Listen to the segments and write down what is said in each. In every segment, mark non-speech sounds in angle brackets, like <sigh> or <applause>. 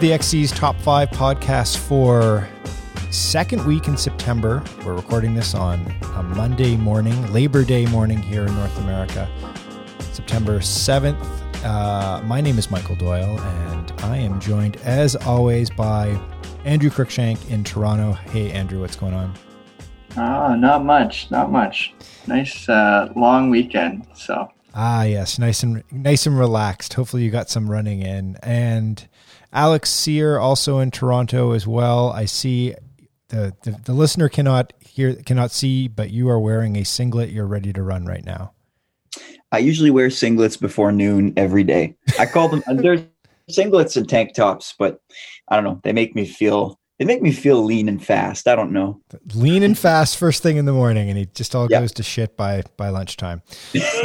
the XC's Top 5 podcast for second week in September. We're recording this on a Monday morning, Labor Day morning here in North America, September 7th. Uh, my name is Michael Doyle, and I am joined, as always, by Andrew Cruikshank in Toronto. Hey, Andrew, what's going on? Ah, not much, not much. Nice uh, long weekend. So Ah, yes, nice and nice and relaxed. Hopefully, you got some running in. And Alex Cyr also in Toronto as well. I see the, the the listener cannot hear cannot see, but you are wearing a singlet. You're ready to run right now. I usually wear singlets before noon every day. I call them <laughs> there's singlets and tank tops, but I don't know. They make me feel they make me feel lean and fast. I don't know. Lean and fast first thing in the morning, and he just all yep. goes to shit by by lunchtime.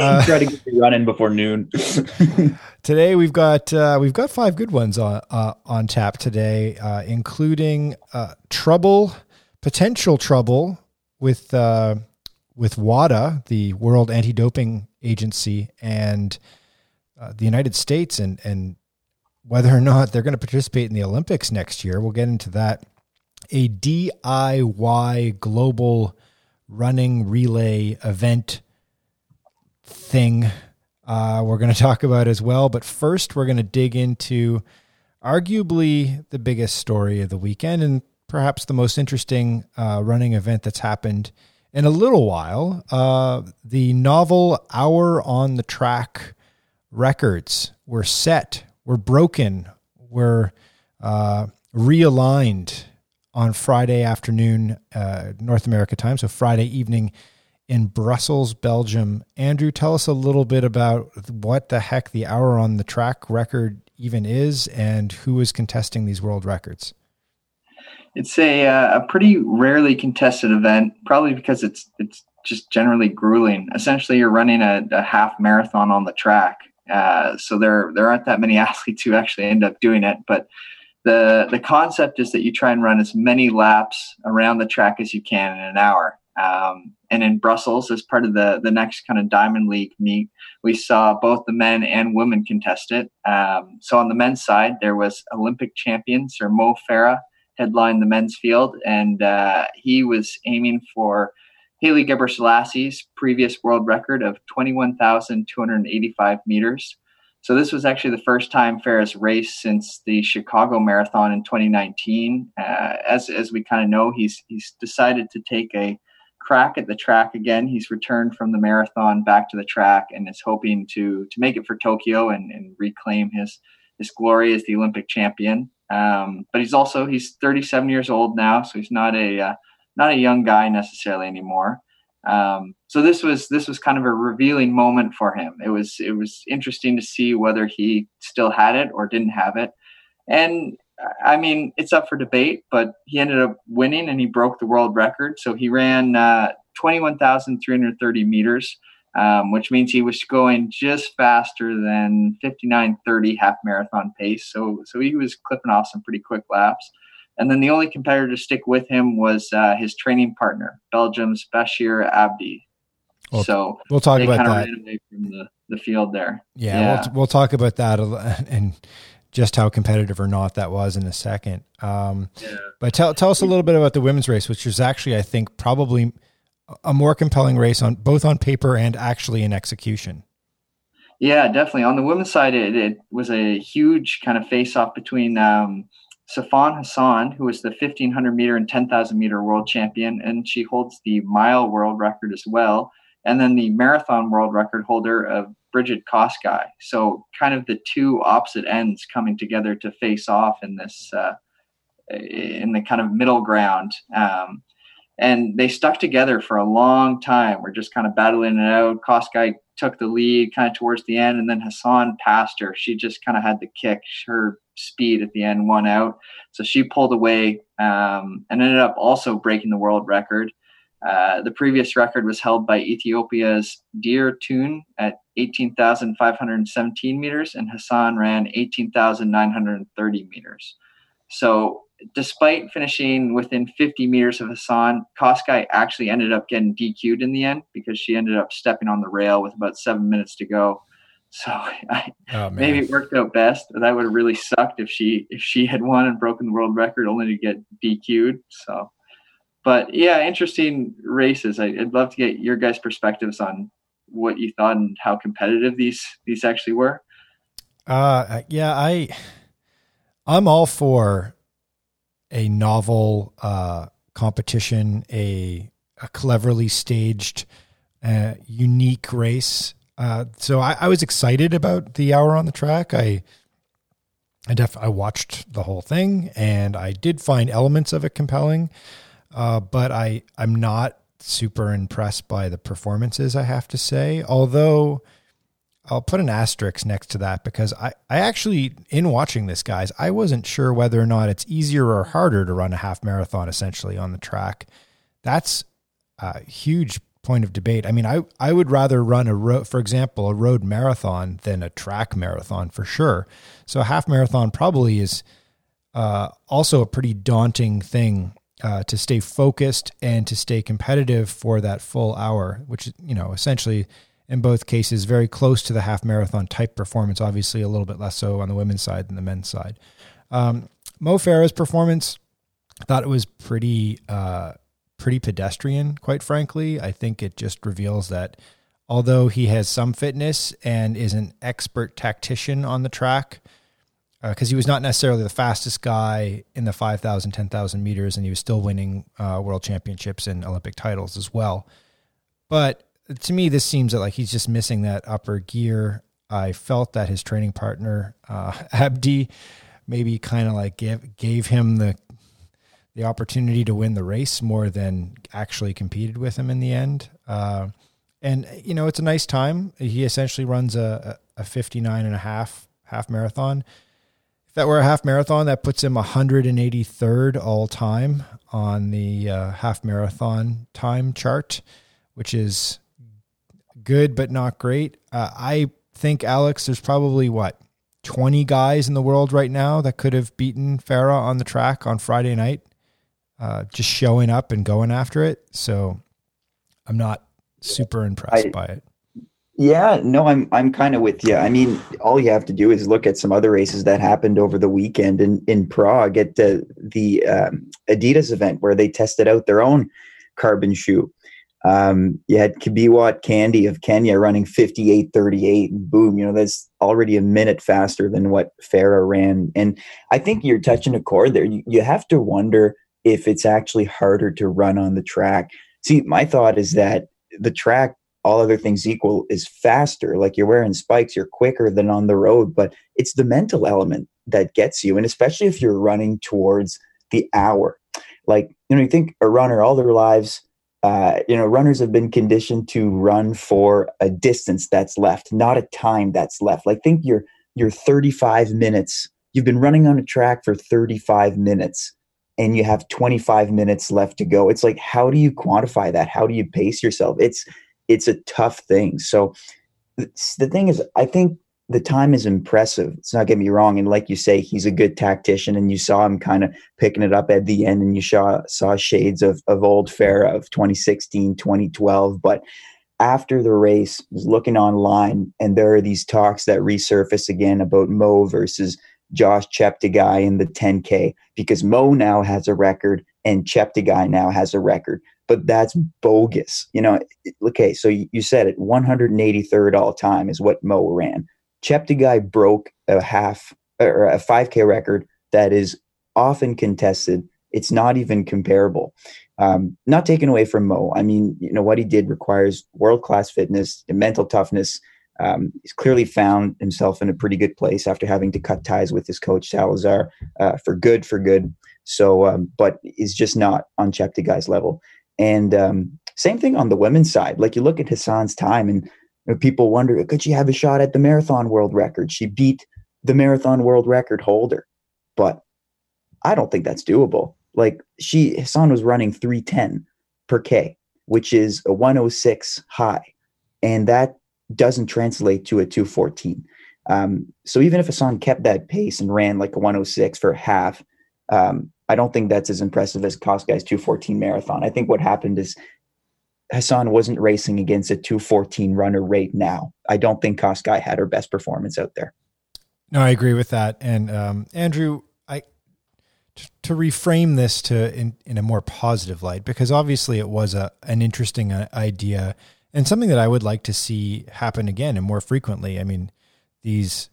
Uh, <laughs> Try to get the run in before noon. <laughs> today we've got uh, we've got five good ones on uh, on tap today, uh, including uh, trouble, potential trouble with uh, with WADA, the World Anti Doping Agency, and uh, the United States, and and whether or not they're going to participate in the Olympics next year. We'll get into that. A DIY global running relay event thing uh, we're going to talk about as well. But first, we're going to dig into arguably the biggest story of the weekend and perhaps the most interesting uh, running event that's happened in a little while. Uh, the novel Hour on the Track records were set were broken, were uh, realigned on Friday afternoon, uh, North America time, so Friday evening in Brussels, Belgium. Andrew, tell us a little bit about what the heck the hour on the track record even is and who is contesting these world records. It's a, uh, a pretty rarely contested event, probably because it's it's just generally grueling. Essentially, you're running a, a half marathon on the track, uh, so there there aren't that many <laughs> athletes who actually end up doing it. But the the concept is that you try and run as many laps around the track as you can in an hour. Um, and in Brussels, as part of the the next kind of Diamond League meet, we saw both the men and women contest it. Um, so on the men's side, there was Olympic champion Sir Mo Farah headlined the men's field, and uh, he was aiming for Haile Gebrselassie previous world record of 21,285 meters. So this was actually the first time Farah's raced since the Chicago Marathon in 2019. Uh, as as we kind of know, he's he's decided to take a crack at the track again. He's returned from the marathon back to the track and is hoping to to make it for Tokyo and, and reclaim his his glory as the Olympic champion. Um, but he's also he's 37 years old now, so he's not a uh, not a young guy necessarily anymore. Um, so this was this was kind of a revealing moment for him. It was it was interesting to see whether he still had it or didn't have it. And I mean, it's up for debate, but he ended up winning and he broke the world record. So he ran uh, 21,330 meters, um, which means he was going just faster than 59.30 half marathon pace. So so he was clipping off some pretty quick laps. And then the only competitor to stick with him was uh, his training partner, Belgium's Bashir Abdi. Well, so we'll talk about that. from the, the field there. Yeah, yeah. We'll, we'll talk about that <laughs> and just how competitive or not that was in a second. Um, yeah. But tell tell us a little bit about the women's race, which was actually, I think, probably a more compelling race on both on paper and actually in execution. Yeah, definitely. On the women's side, it, it was a huge kind of face off between um, Sifan Hassan, who is the 1500 meter and 10,000 meter world champion, and she holds the mile world record as well. And then the marathon world record holder of Brigid Kosgei. So, kind of the two opposite ends coming together to face off in this, uh, in the kind of middle ground. Um, and they stuck together for a long time. We're just kind of battling it out. Kosgei took the lead kind of towards the end, and then Hassan passed her. She just kind of had the kick. Her speed at the end one out. So she pulled away um, and ended up also breaking the world record. Uh, the previous record was held by Ethiopia's Dire Tune at 18,517 meters, and Hassan ran 18,930 meters. So, despite finishing within 50 meters of Hassan, Kosgei actually ended up getting DQ'd in the end because she ended up stepping on the rail with about seven minutes to go. So <laughs> I, oh, maybe it worked out best. That would have really sucked if she if she had won and broken the world record only to get DQ'd. So, but yeah, interesting races. I, would love to get your guys' perspectives on what you thought and how competitive these these actually were. Uh, yeah, I I'm all for a novel uh, competition, a a cleverly staged, uh, unique race. Uh, so I, I, was excited about the hour on the track. I I def I watched the whole thing and I did find elements of it compelling, uh, but I I'm not super impressed by the performances. I have to say, although. I'll put an asterisk next to that because I, I actually, in watching this, guys, I wasn't sure whether or not it's easier or harder to run a half marathon essentially on the track. That's a huge point of debate. I mean, I I would rather run a road, for example, a road marathon than a track marathon for sure. So a half marathon probably is uh, also a pretty daunting thing uh, to stay focused and to stay competitive for that full hour, which you know essentially in both cases very close to the half marathon type performance. Obviously, a little bit less so on the women's side than the men's side. Um, Mo Farah's performance, I thought it was pretty. Uh, pretty pedestrian, quite frankly. I think it just reveals that although he has some fitness and is an expert tactician on the track, because uh, he was not necessarily the fastest guy in the 5,000, 10,000 meters, and he was still winning uh, world championships and Olympic titles as well. But to me, this seems that like he's just missing that upper gear. I felt that his training partner, uh, <laughs> Abdi, maybe kind of like gave, gave him the the opportunity to win the race more than actually competed with him in the end. Uh, and you know, it's a nice time. He essentially runs a, a 59 and a half half marathon. If that were a half marathon, that puts him 183rd all time on the uh, half marathon time chart, which is good but not great. Uh, I think Alex, there's probably what 20 guys in the world right now that could have beaten Farah on the track on Friday night uh, just showing up and going after it. So I'm not super impressed I, by it. Yeah, no, I'm I'm kind of with you. I mean, all you have to do is look at some other races that happened over the weekend in in Prague at the the um, Adidas event where they tested out their own carbon shoe. Um, you had Kibiwott Kandie of Kenya running 58.38 and boom, you know, that's already a minute faster than what Farah ran. And I think you're touching a chord there. You, you have to wonder if it's actually harder to run on the track. See, my thought is that the track, all other things equal, is faster. Like you're wearing spikes, you're quicker than on the road, but it's the mental element that gets you. And especially if you're running towards the hour. Like, you know, you think a runner all their lives, uh, you know, runners have been conditioned to run for a distance that's left, not a time that's left. Like, think you're you're 35 minutes. You've been running on a track for 35 minutes and you have 25 minutes left to go. It's like how do you quantify that? How do you pace yourself? It's it's a tough thing. So the thing is i think the time is impressive. It's not get me wrong. And like you say he's a good tactician and you saw him kind of picking it up at the end and you saw saw shades of, of old Farah of 2016 2012 but after the race was looking online and there are these talks that resurface again about mo versus Josh Cheptegei in the 10K because Mo now has a record and Cheptegei now has a record. But that's bogus. You know, okay, so you said it 183rd all time is what Mo ran. Cheptegei broke a half or a 5K record that is often contested. It's not even comparable. Um, not taken away from Mo. I mean, you know, what he did requires world class fitness and mental toughness um, he's clearly found himself in a pretty good place after having to cut ties with his coach Salazar uh, for good, for good. So, um, but is just not on Cheptegei's level. And um, same thing on the women's side. Like you look at Hassan's time, and people wonder, could she have a shot at the marathon world record? She beat the marathon world record holder, but I don't think that's doable. Like she, Hassan was running 310 per K, which is a 106 high. And that doesn't translate to a 214. Um, so even if Hassan kept that pace and ran like a 106 for half, um, I don't think that's as impressive as Kosgei's 214 marathon. I think what happened is Hassan wasn't racing against a 214 runner right now. I don't think Kosgei had her best performance out there. No, I agree with that. And um, Andrew, I to, to reframe this to in, in a more positive light because obviously it was a an interesting uh, idea and something that I would like to see happen again and more frequently. I mean, these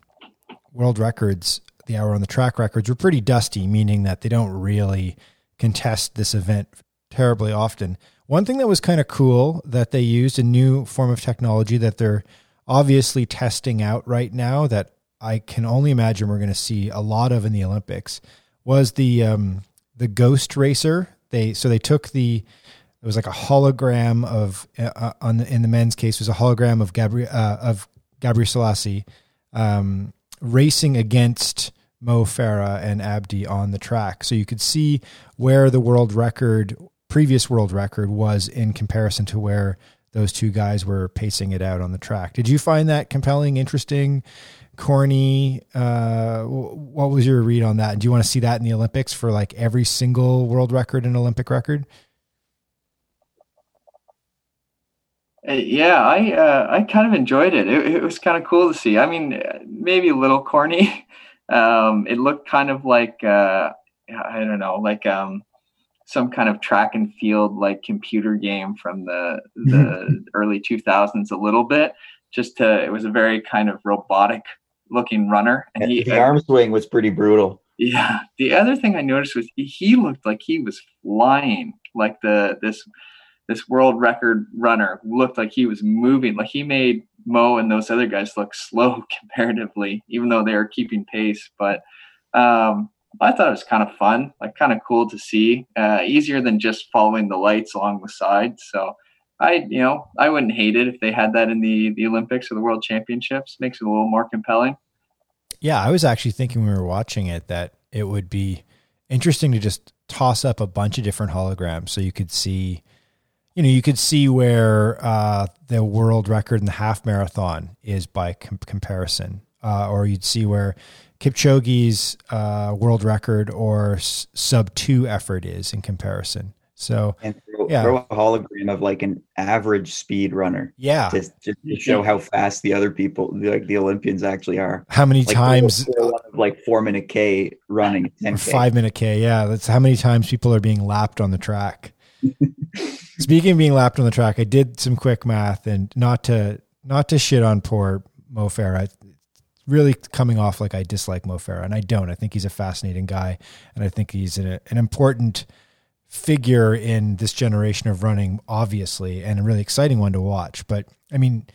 world records, the hour on the track records, were pretty dusty, meaning that they don't really contest this event terribly often. One thing that was kind of cool that they used a new form of technology that they're obviously testing out right now that I can only imagine we're going to see a lot of in the Olympics was the um, the ghost racer. They so they took the it was like a hologram of uh, on the, in the men's case was a hologram of Gabriel uh, of Gebrselassie um, racing against Mo Farah and Abdi on the track. So you could see where the world record, previous world record, was in comparison to where those two guys were pacing it out on the track. Did you find that compelling, interesting, corny? Uh, what was your read on that? And do you want to see that in the Olympics for like every single world record and Olympic record? Uh, yeah, I uh, I kind of enjoyed it. it. It was kind of cool to see. I mean, maybe a little corny. <laughs> Um, it looked kind of like uh, I don't know, like um, some kind of track and field like computer game from the the <laughs> early 2000s a little bit. Just to, it was a very kind of robotic looking runner, and he, the arm swing was pretty brutal. Yeah. The other thing I noticed was he looked like he was flying, like the this this world record runner looked like he was moving, like he made Mo and those other guys look <laughs> slow comparatively, even though they were keeping pace. But um, I thought it was kind of fun, like kind of cool to see. Uh, easier than just following the lights along the side. So I, you know, I wouldn't hate it if they had that in the the Olympics or the World Championships. Makes it a little more compelling. Yeah, I was actually thinking when we were watching it that it would be interesting to just toss up a bunch of different holograms so you could see you know, you could see where uh, the world record in the half marathon is by com- comparison, uh, or you'd see where Kipchoge's uh, world record or s- sub two effort is in comparison. So, and throw, yeah. throw a hologram of like an average speed runner. Yeah, to, just to show how fast the other people, like the Olympians, actually are. How many like times? Like four minute K running, 10K. five minute K. Yeah, that's how many times people are being lapped on the track. Speaking of being lapped on the track, I did some quick math and not to not to shit on poor Mo Farah. Really coming off like I dislike Mo Farah, and I don't. I think he's a fascinating guy, and I think he's an, an important figure in this generation of running, obviously, and a really exciting one to watch. But I mean,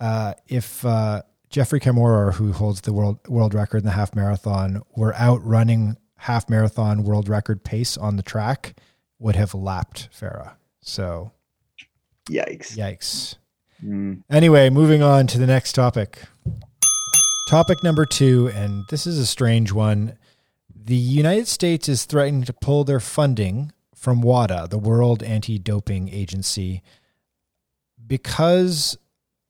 uh, if uh, Geoffrey Kamworor, who holds the world world record in the half marathon, were out running half marathon world record pace on the track, would have lapped Farah. So, yikes. Yikes. Mm. Anyway, moving on to the next topic. Topic number two, and this is a strange one. The United States is threatening to pull their funding from WADA, the World Anti Doping Agency, because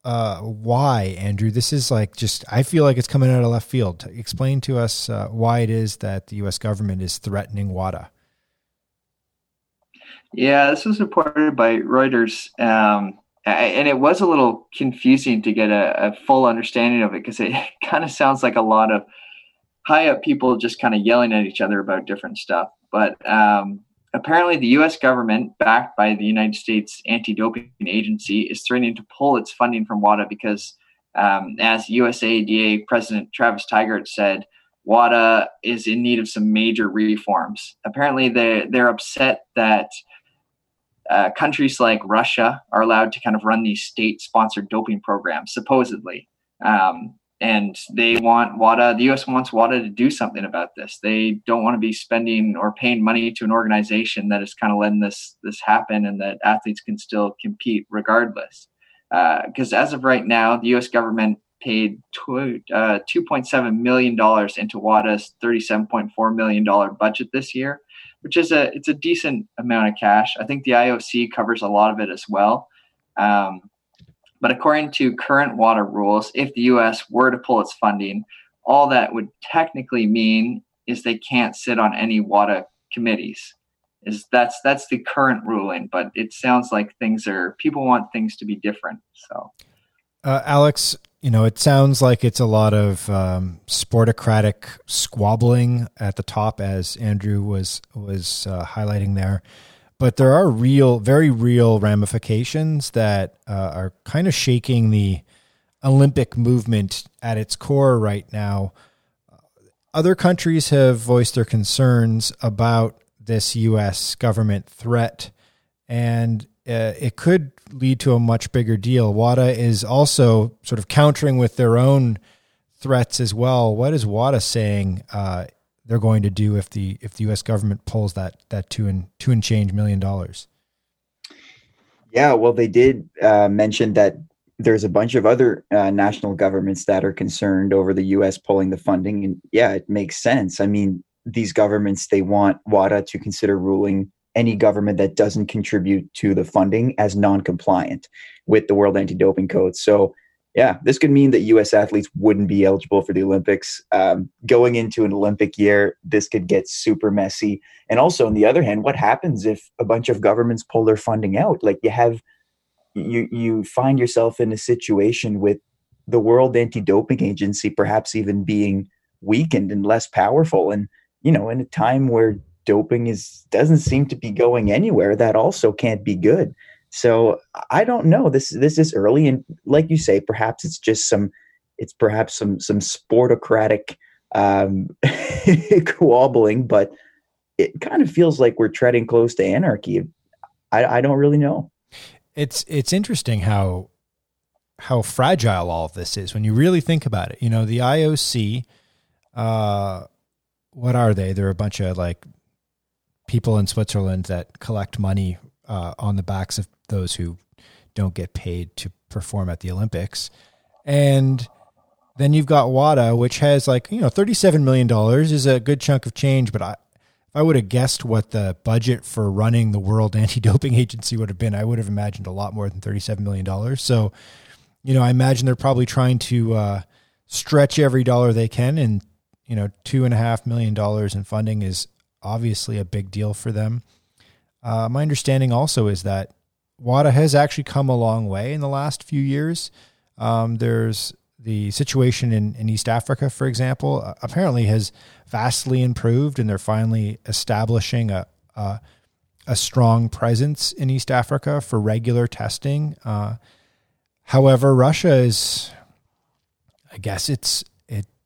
uh, why, Andrew? This is like just, I feel like it's coming out of left field. Explain to us uh, why it is that the U.S. government is threatening WADA. Yeah, this was reported by Reuters. Um, and it was a little confusing to get a, a full understanding of it because it <laughs> kind of sounds like a lot of high up people just kind of yelling at each other about different stuff. But um, apparently, the U.S. government, backed by the United States Anti-Doping Agency, is threatening to pull its funding from WADA because, um, as USADA President Travis Tygart said, WADA is in need of some major reforms. Apparently, they they're upset that uh, countries like Russia are allowed to kind of run these state-sponsored doping programs, supposedly. Um, and they want WADA, the U.S. wants WADA to do something about this. They don't want to be spending or paying money to an organization that is kind of letting this this happen, and that athletes can still compete regardless. Because uh, as of right now, the U.S. government paid two, uh, $2.7 million into WADA's $37.4 million budget this year which is a it's a decent amount of cash. I think the IOC covers a lot of it as well. Um, but according to current WADA rules, if the U.S. were to pull its funding, all that would technically mean is they can't sit on any WADA committees. is that's that's the current ruling but it sounds like things are people want things to be different so uh, alex you know it sounds like it's a lot of um, sportocratic squabbling at the top as andrew was was uh, highlighting there but there are real very real ramifications that uh, are kind of shaking the olympic movement at its core right now other countries have voiced their concerns about this U.S. government threat, and uh, it could lead to a much bigger deal. WADA is also sort of countering with their own threats as well. What is WADA saying uh, they're going to do if the if the U.S. government pulls that that two and two and change million dollars? Yeah, well, they did uh, mention that there's a bunch of other uh, national governments that are concerned over the U.S. pulling the funding, and yeah, it makes sense. I mean, these governments they want WADA to consider ruling any government that doesn't contribute to the funding as non-compliant with the World Anti-Doping Code. So, yeah, this could mean that U.S. athletes wouldn't be eligible for the Olympics. Um, going into an Olympic year, this could get super messy. And also, on the other hand, what happens if a bunch of governments pull their funding out? Like you have, you you find yourself in a situation with the World Anti-Doping Agency perhaps even being weakened and less powerful, and you know, in a time where doping is doesn't seem to be going anywhere, that also can't be good. So I don't know. This this is early, and like you say, perhaps it's just some, it's perhaps some some sportocratic um, <laughs> quabbling, but it kind of feels like we're treading close to anarchy. I, I don't really know. It's it's interesting how how fragile all of this is when you really think about it. You know, the IOC uh, what are they? They're a bunch of like people in Switzerland that collect money uh, on the backs of those who don't get paid to perform at the Olympics. And then you've got WADA, which has like, you know, $37 million is a good chunk of change. But I, I would have guessed what the budget for running the World <laughs> Anti Doping Agency would have been, I would have imagined a lot more than $37 million. So, you know, I imagine they're probably trying to uh, stretch every dollar they can and you know, two and a half million dollars in funding is obviously a big deal for them. Uh, my understanding also is that WADA has actually come a long way in the last few years. Um, there's the situation in, in East Africa, for example, uh, apparently has vastly improved, and they're finally establishing a, a, a strong presence in East Africa for regular testing. Uh, however, Russia is, I guess it's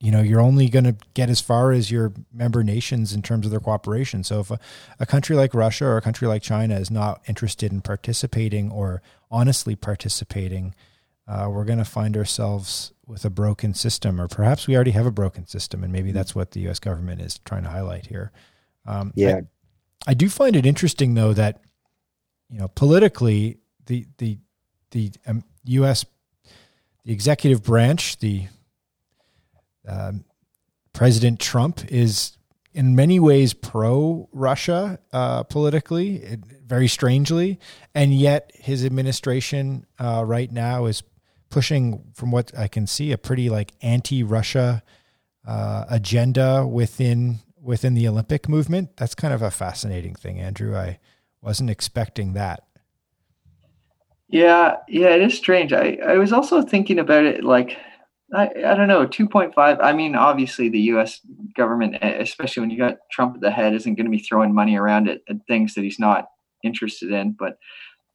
you know you're only going to get as far as your member nations in terms of their cooperation. So if a, a, country like russia or a country like china is not interested in participating or honestly participating uh, we're going to find ourselves with a broken system or perhaps we already have a broken system and maybe mm-hmm. that's what the us government is trying to highlight here. Um, yeah. I, I do find it interesting though that you know politically the the the um, us the executive branch the um, President Trump is in many ways pro Russia uh, politically, it, very strangely, and yet his administration uh, right now is pushing, from what I can see, a pretty like anti-Russia uh, agenda within within the Olympic movement. That's kind of a fascinating thing, Andrew. I wasn't expecting that. Yeah, yeah, it is strange. I, I was also thinking about it like I, I don't know 2.5 i mean obviously the us government especially when you got trump at the head isn't going to be throwing money around at, at things that he's not interested in but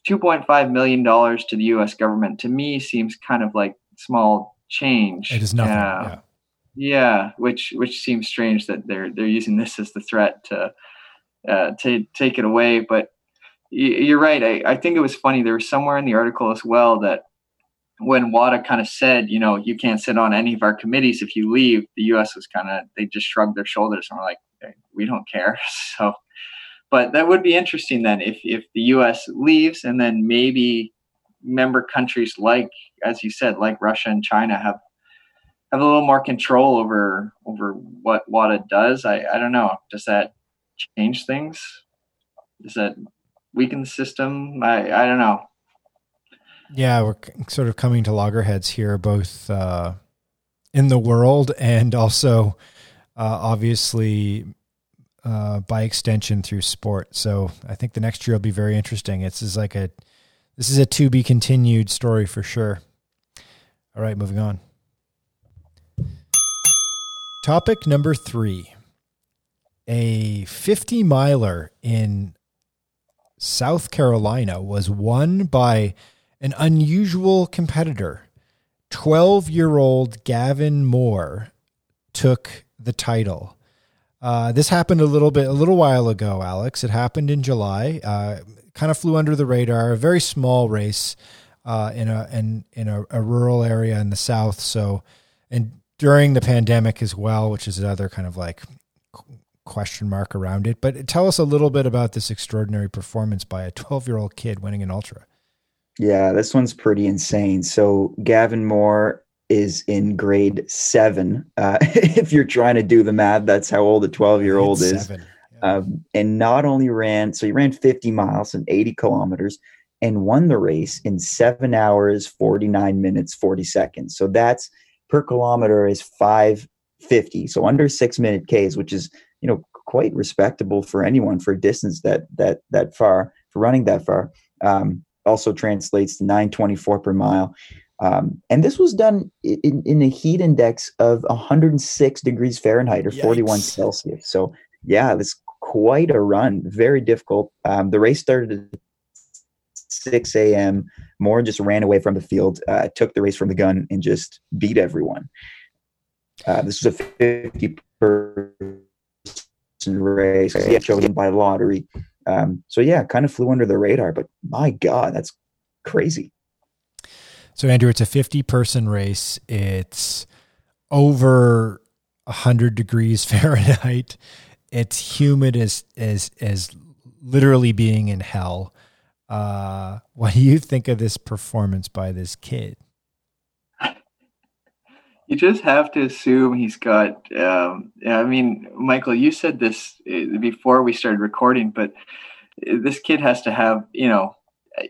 2.5 million dollars to the us government to me seems kind of like small change it is nothing uh, yeah. yeah which which seems strange that they're they're using this as the threat to uh, to take it away but you're right I, I think it was funny there was somewhere in the article as well that when WADA kind of said, you know, you can't sit on any of our committees if you leave, the U.S. was kind of they just shrugged their shoulders and were like, we don't care. <laughs> So, but that would be interesting then if if the U.S. leaves and then maybe member countries like, as you said, like Russia and China have have a little more control over over what WADA does. I I don't know. Does that change things? Does that weaken the system? I I don't know. Yeah, we're sort of coming to loggerheads here, both uh, in the world and also uh, obviously uh, by extension through sport. So I think the next year will be very interesting. It's is like a this is a to be continued story for sure. All right, moving on. Topic number three. A 50 miler in South Carolina was won by an unusual competitor. 12 year old Gavin Moore took the title. Uh, this happened a little bit, a little while ago, Alex. It happened in July. Uh, kind of flew under the radar. A very small race uh, in a in in a, a, rural area in the south. So, and during the pandemic as well, which is another kind of like question mark around it. But tell us a little bit about this extraordinary performance by a 12 year old kid winning an ultra. Yeah, this one's pretty insane. So Gavin Moore is in grade seven. Uh, <laughs> if you're trying to do the math, that's how old a 12 year old is. Yeah. Um, and not only ran, so he ran 50 miles and 80 kilometers and won the race in seven hours, 49 minutes, 40 seconds. So that's per kilometer is 550. So under six minute Ks, which is, you know, quite respectable for anyone for a distance that, that, that far, for running that far. Um, also translates to 924 per mile. Um, and this was done in, in, a heat index of 106 degrees Fahrenheit or Yikes. 41 Celsius. So, yeah, this quite a run. Very difficult. Um, the race started at 6 a.m. Moore just ran away from the field, uh, took the race from the gun, and just beat everyone. Uh, this was a 50 person race. Yeah, chosen by lottery. Um, so yeah, kind of flew under the radar. But my God, that's crazy. So, Andrew, it's a 50 person race. It's over 100 degrees <laughs> Fahrenheit. It's humid as, as, as literally being in hell. Uh, what do you think of this performance by this kid? You just have to assume he's got. Um, I mean, Michael, you said this uh, before we started recording, but this kid has to have, you know,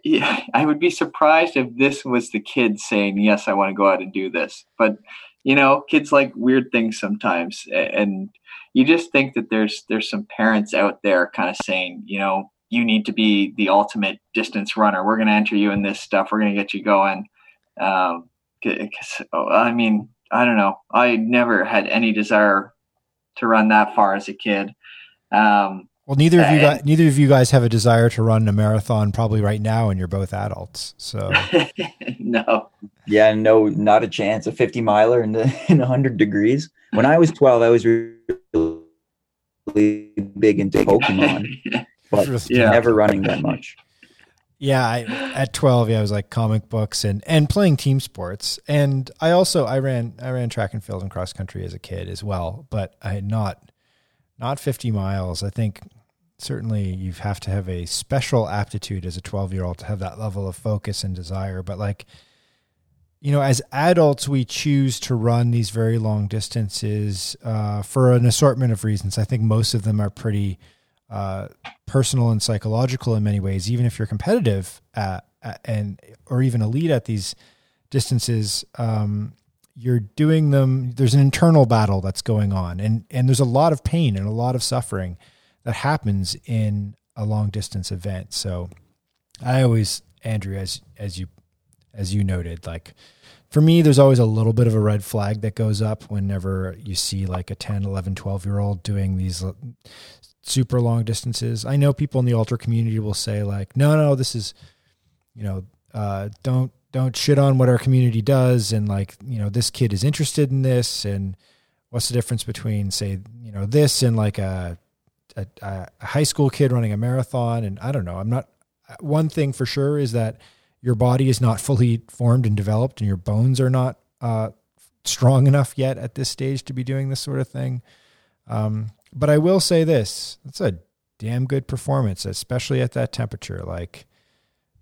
<laughs> I would be surprised if this was the kid saying, "Yes, I want to go out and do this." But you know, kids like weird things sometimes, and you just think that there's there's some parents out there kind of saying, you know, you need to be the ultimate distance runner. We're going to enter you in this stuff. We're going to get you going. Um, oh, I mean, I don't know. I never had any desire to run that far as a kid. Um, well, neither of you guys, neither of you guys have a desire to run a marathon probably right now, and you're both adults. So <laughs> no, yeah, no, not a chance. A 50 miler in the <laughs> in 100 degrees. When I was 12, I was really big into Pokemon, <laughs> but yeah. never running that much. Yeah, I, at 12, yeah, I was like comic books and and playing team sports, and I also I ran I ran track and field and cross country as a kid as well, but I had not not 50 miles. I think certainly you have to have a special aptitude as a 12 year old to have that level of focus and desire. But like, you know, as adults, we choose to run these very long distances uh, for an assortment of reasons. I think most of them are pretty uh, personal and psychological in many ways. Even if you're competitive at, at, and or even elite at these distances, um, you're doing them. There's an internal battle that's going on, and and there's a lot of pain and a lot of suffering that happens in a long distance event. So I always, Andrew, as as you as you noted, like for me, there's always a little bit of a red flag that goes up whenever you see like a 10, 11, 12 year old doing these super long distances. I know people in the ultra community will say like, no, no, this is, you know, uh, don't don't shit on what our community does, and like, you know, this kid is interested in this, and what's the difference between say, you know, this and like a a, a high school kid running a marathon, and I don't know. I'm not. One thing for sure is that your body is not <laughs> fully formed and developed, and your bones are not uh, strong enough yet at this stage to be doing this sort of thing. Um, but I will say this: it's a damn good performance, especially at that temperature. Like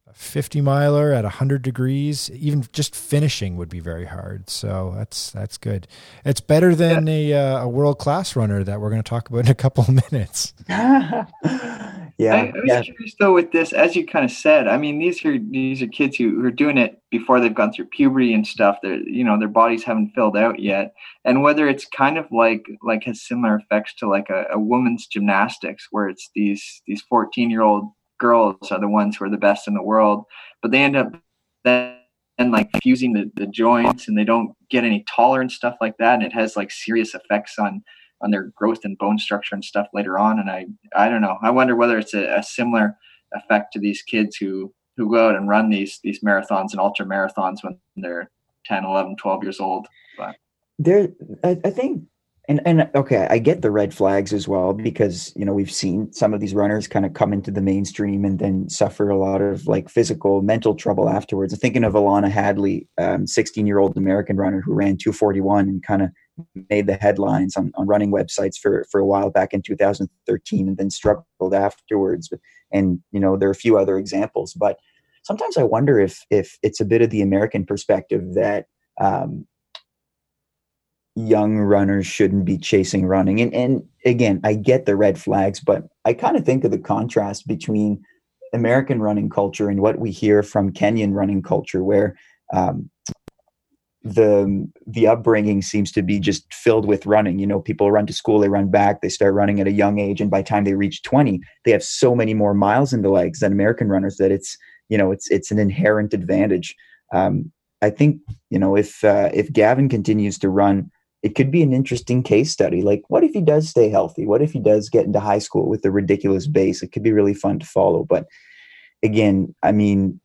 a 50 miler at 100 degrees even just finishing would be very hard so that's that's good it's better than yeah. a, uh, a world class runner that we're going to talk about in a couple of minutes <laughs> yeah. I, I was yeah. curious though with this, as you kind of said. I mean, these are these are kids who, who are doing it before they've gone through puberty and stuff. They're you know their bodies haven't filled out yet, and whether it's kind of like like has similar effects to like a, a woman's gymnastics, where it's these these fourteen year old girls are the ones who are the best in the world, but they end up then and like fusing the, the joints and they don't get any taller and stuff like that and it has like serious effects on on their growth and bone structure and stuff later on and i i don't know. I wonder whether it's a, a similar effect to these kids who who go out and run these these marathons and ultra marathons when they're 10 11 12 years old but there I, I think and and okay i get the red flags as well because you know we've seen some of these runners kind of come into the mainstream and then suffer a lot of like physical mental trouble afterwards. I'm thinking of alana hadley 16 um, year old american runner who ran 241 and kind of made the headlines on, on running websites for for a while back in 2013 and then struggled afterwards and you know there are a few other examples but sometimes i wonder if if it's a bit of the american perspective that um, young runners shouldn't be chasing running. And and again, I get the red flags, but I kind of think of the contrast between American running culture and what we hear from Kenyan running culture, where um, the the upbringing seems to be just filled with running. You know, people run to school, they run back, they start running at a young age, and by the time they reach twenty, they have so many more miles in the legs than American runners that it's you know it's it's an inherent advantage. Um, I think you know if uh, if Gavin continues to run it could be an interesting case study. Like, what if he does stay healthy? What if he does get into high school with a ridiculous base? It could be really fun to follow. But again, I mean,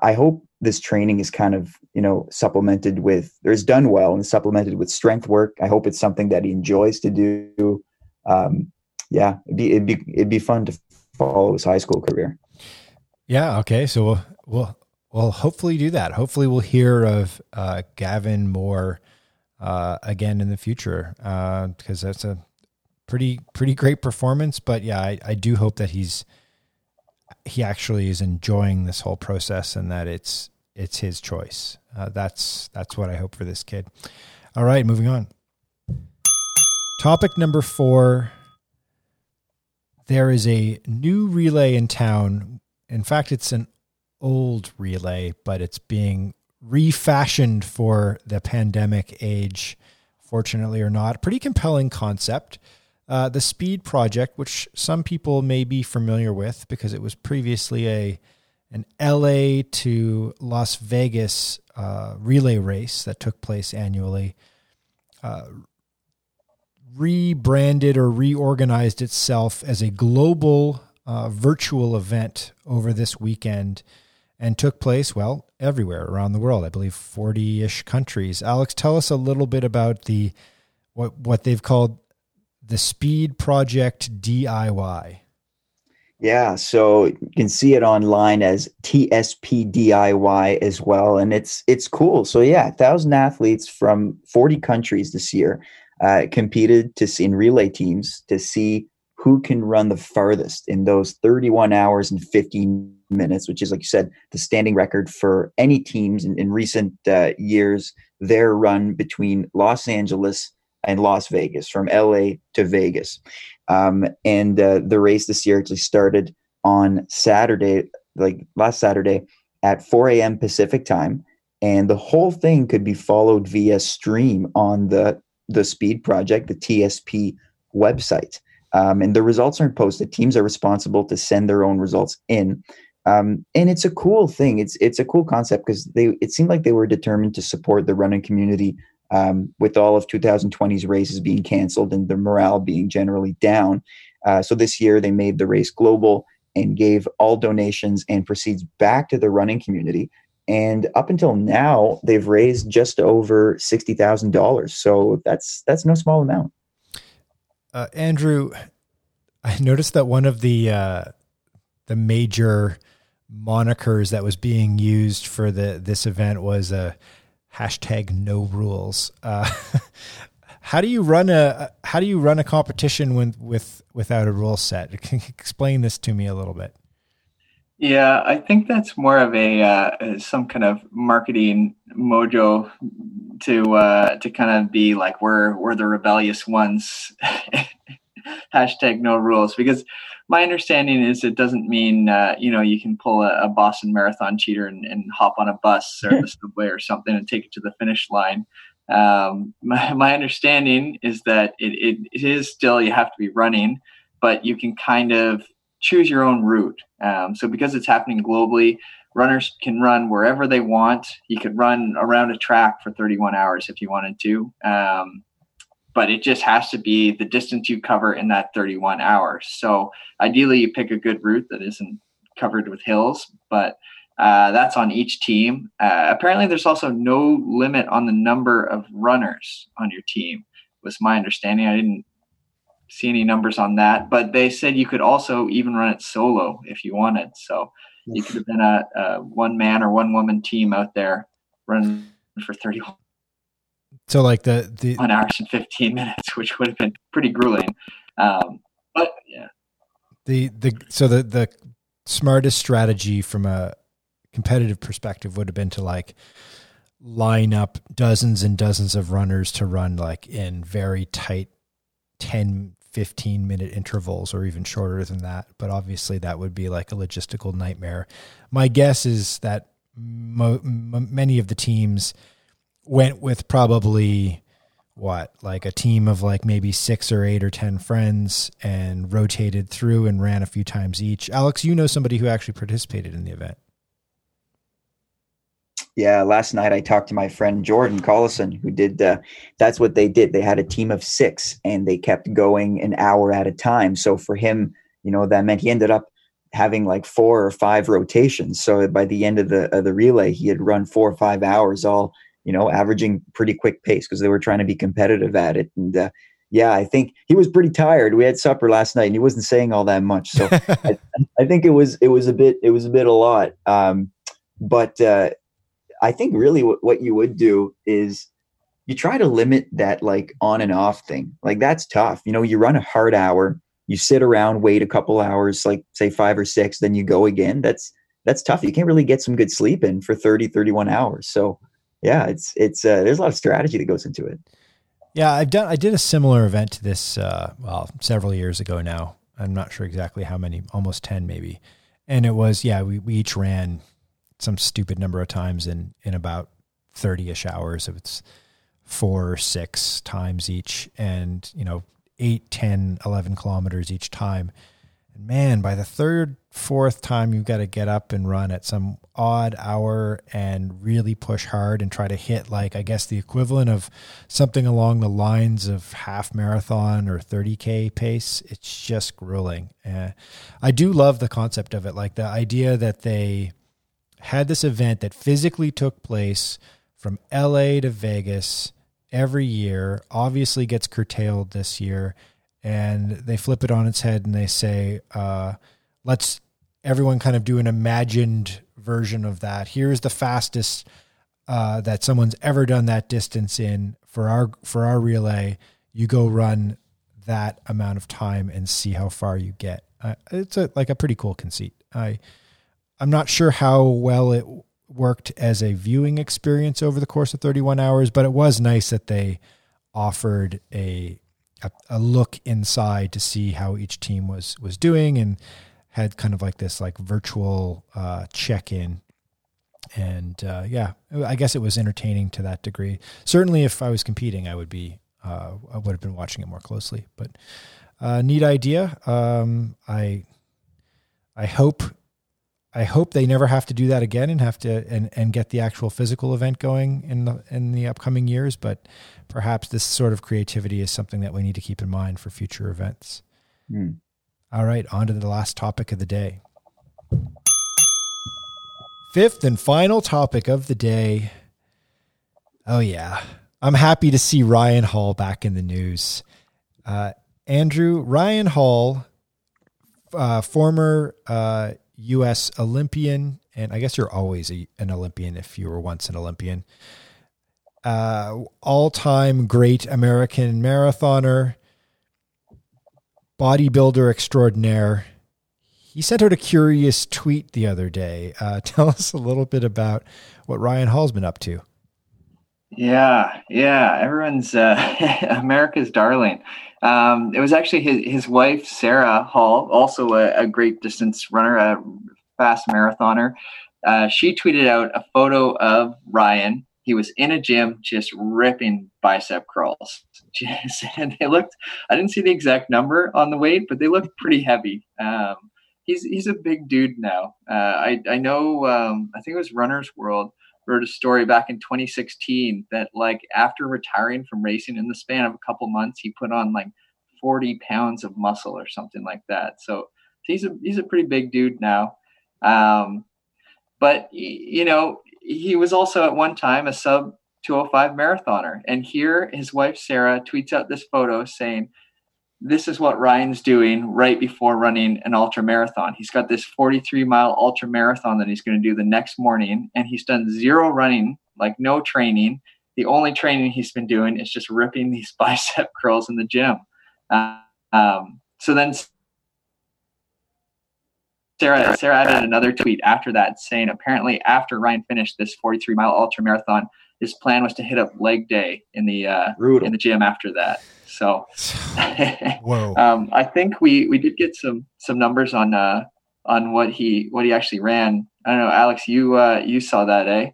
I hope this training is kind of, you know, supplemented with, there's done well and supplemented with strength work. I hope it's something that he enjoys to do. Um, yeah, it'd be, it'd be, it'd be fun to follow his high school career. Yeah. Okay. So we'll, we'll, we'll hopefully do that. Hopefully we'll hear of uh, Gavin Moore uh, again in the future because uh, that's a pretty pretty great performance. But yeah, I, I do hope that he's he actually is enjoying this whole process and that it's it's his choice. Uh, that's that's what I hope for this kid. All right, moving on. Topic number four. There is a new relay in town. In fact, it's an old relay, but it's being refashioned for the pandemic age, fortunately or not. Pretty compelling concept. Uh, the Speed Project, which some people may be familiar with because it was previously a an LA to Las Vegas uh, relay race that took place annually, uh, rebranded or reorganized itself as a global uh, virtual event over this weekend and took place, well, everywhere around the world. I believe 40 ish countries. Alex, tell us a little bit about the what, what they've called the Speed Project DIY. Yeah, so you can see it online as TSP DIY as well, and it's it's cool. So yeah, thousand athletes from forty countries this year uh, competed to see in relay teams to see who can run the farthest in those 31 hours and 15 minutes, which is, like you said, the standing record for any teams in, in recent uh, years. Their run between Los Angeles and Las Vegas, from LA to Vegas. Um, and uh, the race this year actually started on Saturday, like last Saturday at 4 a.m. Pacific time. And the whole thing could be followed via stream on the the Speed Project, the TSP website. Um, and the results aren't posted. Teams are responsible to send their own results in. Um, and it's a cool thing. It's it's a cool concept because they it seemed like they were determined to support the running community um, with all of 2020's races being canceled and the morale being generally down. Uh, so this year they made the race global and gave all donations and proceeds back to the running community. And up until now, they've raised just over sixty thousand dollars. So that's that's no small amount. Uh, Andrew, I noticed that one of the uh, the major monikers that was being used for the this event was a hashtag no rules. Uh, <laughs> how do you run a how do you run a competition with with without a rule set? <laughs> Explain this to me a little bit? Yeah, I think that's more of a uh, some kind of marketing mojo to uh, to kind of be like we're we're the rebellious ones. <laughs> hashtag no rules because my understanding is it doesn't mean uh, you know you can pull a, a Boston Marathon cheater and, and, hop on a bus or the <laughs> subway or something and take it to the finish line. Um, my, my understanding is that it, it, it is still you have to be running, but you can kind of choose your own route. Um, so because it's happening globally, runners can run wherever they want. You could run around a track for 31 hours if you wanted to. Um, but it just has to be the distance you cover in that 31 hours. So ideally, you pick a good route that isn't covered with hills, but uh, that's on each team. Uh, apparently, there's also no limit on the number of runners on your team. Was my understanding. I didn't see any numbers on that, but they said you could also even run it solo if you wanted. So you could have been a, a one man or one woman team out there running for 31 so like the the one hours and 15 minutes which would have been pretty grueling um, but yeah the the so the the smartest strategy from a competitive perspective would have been to like line up dozens and dozens of runners to run like in very tight 10 15 minute intervals or even shorter than that. But obviously, that would be like a logistical nightmare. My guess is that mo- m- many of the teams went with probably what like a team of like maybe six or eight or ten friends and rotated through and ran a few times each alex you know somebody who actually participated in the event yeah, last night I talked to my friend Jordan Collison, who did. That's what they did. They had a team of six, and they kept going an hour at a time. So for him, you know, that meant he ended up having like four or five rotations. So by the end of the of the relay, he had run four or five hours, all you know, averaging pretty quick pace because they were trying to be competitive at it. And uh, yeah, I think he was pretty tired. We had supper last night, and he wasn't saying all that much. So <laughs> I, I, think it was it was a bit it was a bit a lot. Um, but uh, I think really what, what you would do is you try to limit that like on and off thing. Like that's tough. You know, you run a hard hour, you sit around, wait a couple hours, like say five or six, then you go again. That's that's tough. You can't really get some good sleep in for 30, 31 hours. So yeah, it's it's uh, there's a lot of strategy that goes into it. Yeah, I've done I did a similar event to this uh, well, several years ago now. I'm not sure exactly how many, almost 10 maybe. And it was yeah, we, we each ran some stupid number of times in in about 30ish hours if it's four or six times each and you know 8 10 11 kilometers each time and man by the third fourth time you've got to get up and run at some odd hour and really push hard and try to hit like i guess the equivalent of something along the lines of half marathon or 30k pace it's just grueling uh, i do love the concept of it like the idea that they had this event that physically took place from LA to Vegas every year, obviously gets curtailed this year. And they flip it on its head and they say, uh, let's everyone kind of do an imagined version of that. Here's the fastest uh, that someone's ever done that distance in for our for our relay. You go run that amount of time and see how far you get. Uh, it's a, like a pretty cool conceit. I I'm not sure how well it worked as a viewing experience over the course of 31 hours, but it was nice that they offered a a, a look inside to see how each team was was doing and had kind of like this like virtual uh, check in. And uh, yeah, I guess it was entertaining to that degree. Certainly, if I was competing, I would be uh, I would have been watching it more closely. But uh, neat idea. Um, I I hope I hope they never have to do that again and have to and, and get the actual physical event going in the in the upcoming years. But perhaps this sort of creativity is something that we need to keep in mind for future events. Mm. All right, on to the last topic of the day. Fifth and final topic of the day. Oh yeah, I'm happy to see Ryan Hall back in the news. Uh, Andrew Ryan Hall, uh, former uh, U.S. Olympian, and I guess you're always a, an Olympian if you were once an Olympian. Uh, all-time great American marathoner, bodybuilder extraordinaire. He sent out a curious tweet the other day. Uh, <laughs> tell us a little bit about what Ryan Hall's been up to. Yeah, yeah. Everyone's uh, <laughs> America's darling. Um, it was actually his, his wife, Sarah Hall, also a, a great distance runner, a fast marathoner. Uh, she tweeted out a photo of Ryan. He was in a gym just ripping bicep curls. <laughs> Just, and they looked, I didn't see the exact number on the weight, but they looked pretty heavy. Um, he's, he's a big dude now. Uh, I, I know, um, I think it was Runner's World wrote a story back in 2016 that like after retiring from racing in the span of a couple months he put on like 40 pounds of muscle or something like that so he's a he's a pretty big dude now um, but you know he was also at one time a sub 205 marathoner and here his wife sarah tweets out this photo saying this is what Ryan's doing right before running an ultra marathon. He's got this 43 mile ultra marathon that he's going to do the next morning, and he's done zero running, like no training. The only training he's been doing is just ripping these <laughs> bicep curls in the gym. Uh, um, so then Sarah, Sarah added another tweet after that saying apparently after Ryan finished this 43 mile ultra marathon, his plan was to hit up leg day in the uh, in the gym after that. So, <laughs> whoa. um, I think we we did get some some numbers on uh, on what he what he actually ran. I don't know, Alex. You uh, you saw that, eh?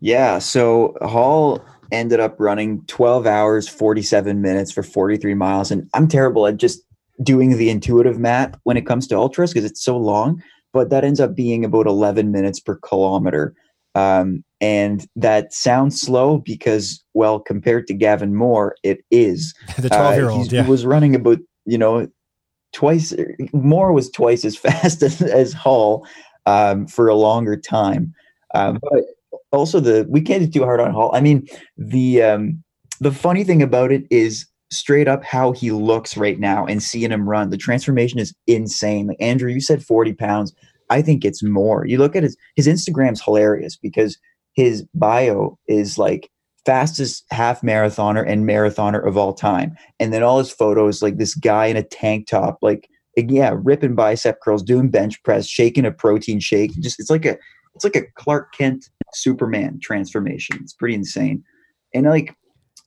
Yeah. So Hall ended up running 12 hours 47 minutes for 43 miles, and I'm terrible at just doing the intuitive math when it comes to ultras because it's so long. But that ends up being about 11 minutes per kilometer. Um, and that sounds slow because, well, compared to Gavin Moore, it is. <laughs> the 12 year old, uh, yeah. was running about, you know, twice, Moore was twice as <laughs> fast as, as Hall um, for a longer time. Um, but also, the we can't do too hard on Hall. I mean, the um, the funny thing about it is straight up how he looks right now and seeing him run. The transformation is insane. Like Andrew, you said 40 pounds. I think it's more. You look at his his Instagram's hilarious because his bio is like fastest half marathoner and marathoner of all time. And then all his photos like this guy in a tank top, like yeah, ripping bicep curls, doing bench press, shaking a protein shake. Just it's like a it's like a Clark Kent Superman transformation. It's pretty insane. And like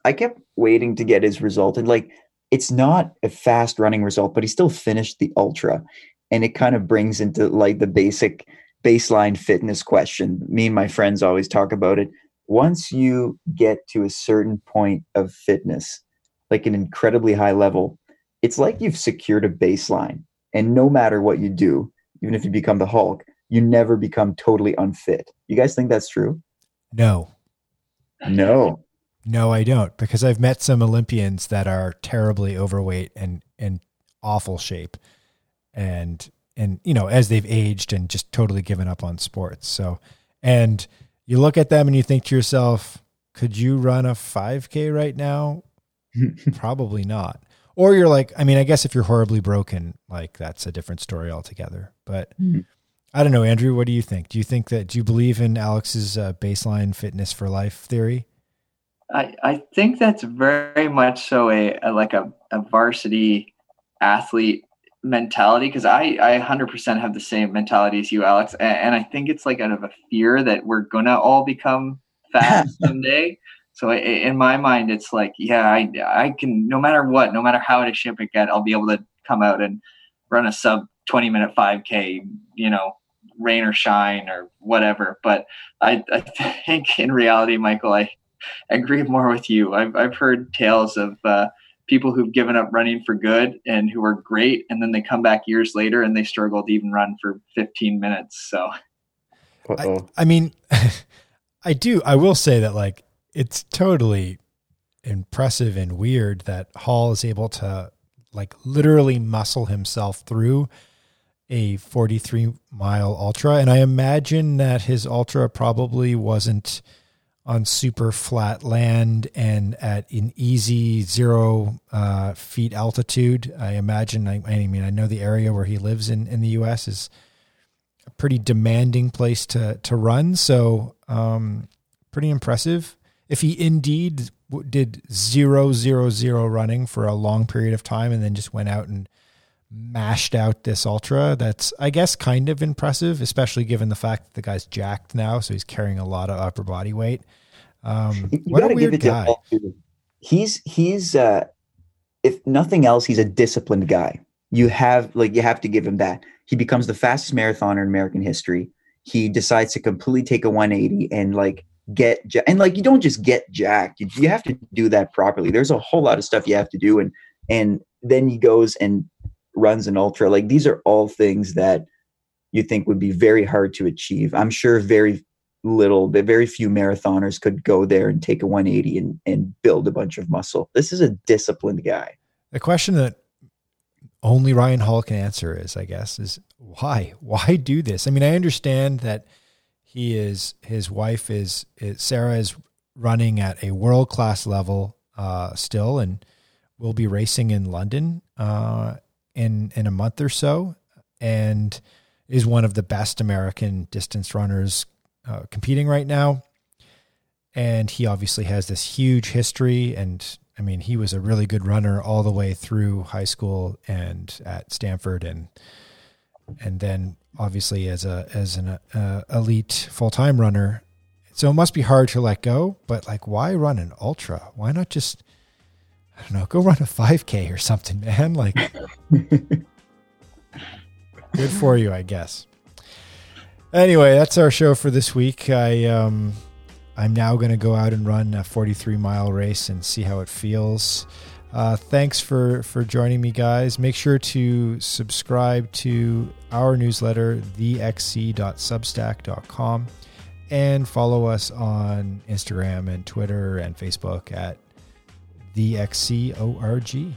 I kept waiting to get his result and like it's not a fast running result, but he still finished the ultra and it kind of brings into like the basic baseline fitness question. Me and my friends always talk about it. Once you get to a certain point of fitness, like an incredibly high level, it's like you've secured a baseline. And no matter what you do, even if you become the Hulk, you never become totally unfit. You guys think that's true? No. No. No, I don't, because I've met some Olympians that are terribly overweight and in awful shape. And and you know as they've aged and just totally given up on sports. So and you look at them and you think to yourself could you run a 5k right now? <laughs> Probably not. Or you're like i mean i guess if you're horribly broken like that's a different story altogether. But mm-hmm. i don't know andrew what do you think? Do you think that do you believe in alex's uh, baseline fitness for life theory I, I think that's very much so a, a like a, a varsity athlete mentality because I, I 100% have the same mentality as you, Alex. And, and, I think it's like out of a fear that we're to all become fat <laughs> someday. So in my mind, it's like, yeah, I, I can, no matter what, no matter how out of shape I get, I'll be able to come out and run a sub 20 minute 5K, you know, rain or shine or whatever. But I, I <laughs> think in reality, Michael, I <laughs> agree more with you. I've, I've heard tales of, uh, people who've given up running for good and who are great and then they come back years later and they struggle to even run for 15 minutes so I, I, mean <laughs> i do i will say that like it's totally impressive and weird that hall is able to like literally muscle himself through a 43 mile ultra and i imagine that his ultra probably wasn't on super flat land and at an easy zero uh, feet altitude. I imagine. I, I, mean, I know the area where he lives in in the U.S. is a pretty demanding place to to run. So, um, pretty impressive. If he indeed did zero zero zero running for a long period of time and then just went out and mashed out this ultra that's i guess kind of impressive especially given the fact that the guy's jacked now so he's carrying a lot of upper body weight Um, you what a weird guy. He's he's uh, if nothing else, he's a disciplined guy. You have like you have to give him that. He becomes the fastest marathoner in American history. He decides to completely take a 180 and like get and like you don't just get jacked. You, you have to do that properly. There's a whole lot of stuff you have to do, and and then he goes and runs an ultra. Like these are all things that you think would be very hard to achieve. I'm sure very little, very few marathoners could go there and take a 180 and, and build a bunch of muscle. This is a disciplined guy. The question that only Ryan Hall can answer is, I guess, is why? Why do this? I mean, I understand that he is, his wife is, is Sarah is running at a world class level uh, still and will be racing in London uh, in in a month or so, and is one of the best American distance runners uh, competing right now. And he obviously has this huge history. And I mean, he was a really good runner all the way through high school and at Stanford, and and then obviously as a as an uh, elite full time runner. So it must be hard to let go. But like, why run an ultra? Why not just I don't know, go run a 5K or something, man? Like, good for you, I guess. Anyway, that's our show for this week. I um, I'm now going to go out and run a 43 mile race and see how it feels. Uh, thanks for for joining me, guys. Make sure to subscribe to our newsletter, thexc.substack.com, and follow us on Instagram and Twitter and Facebook at thexcorg.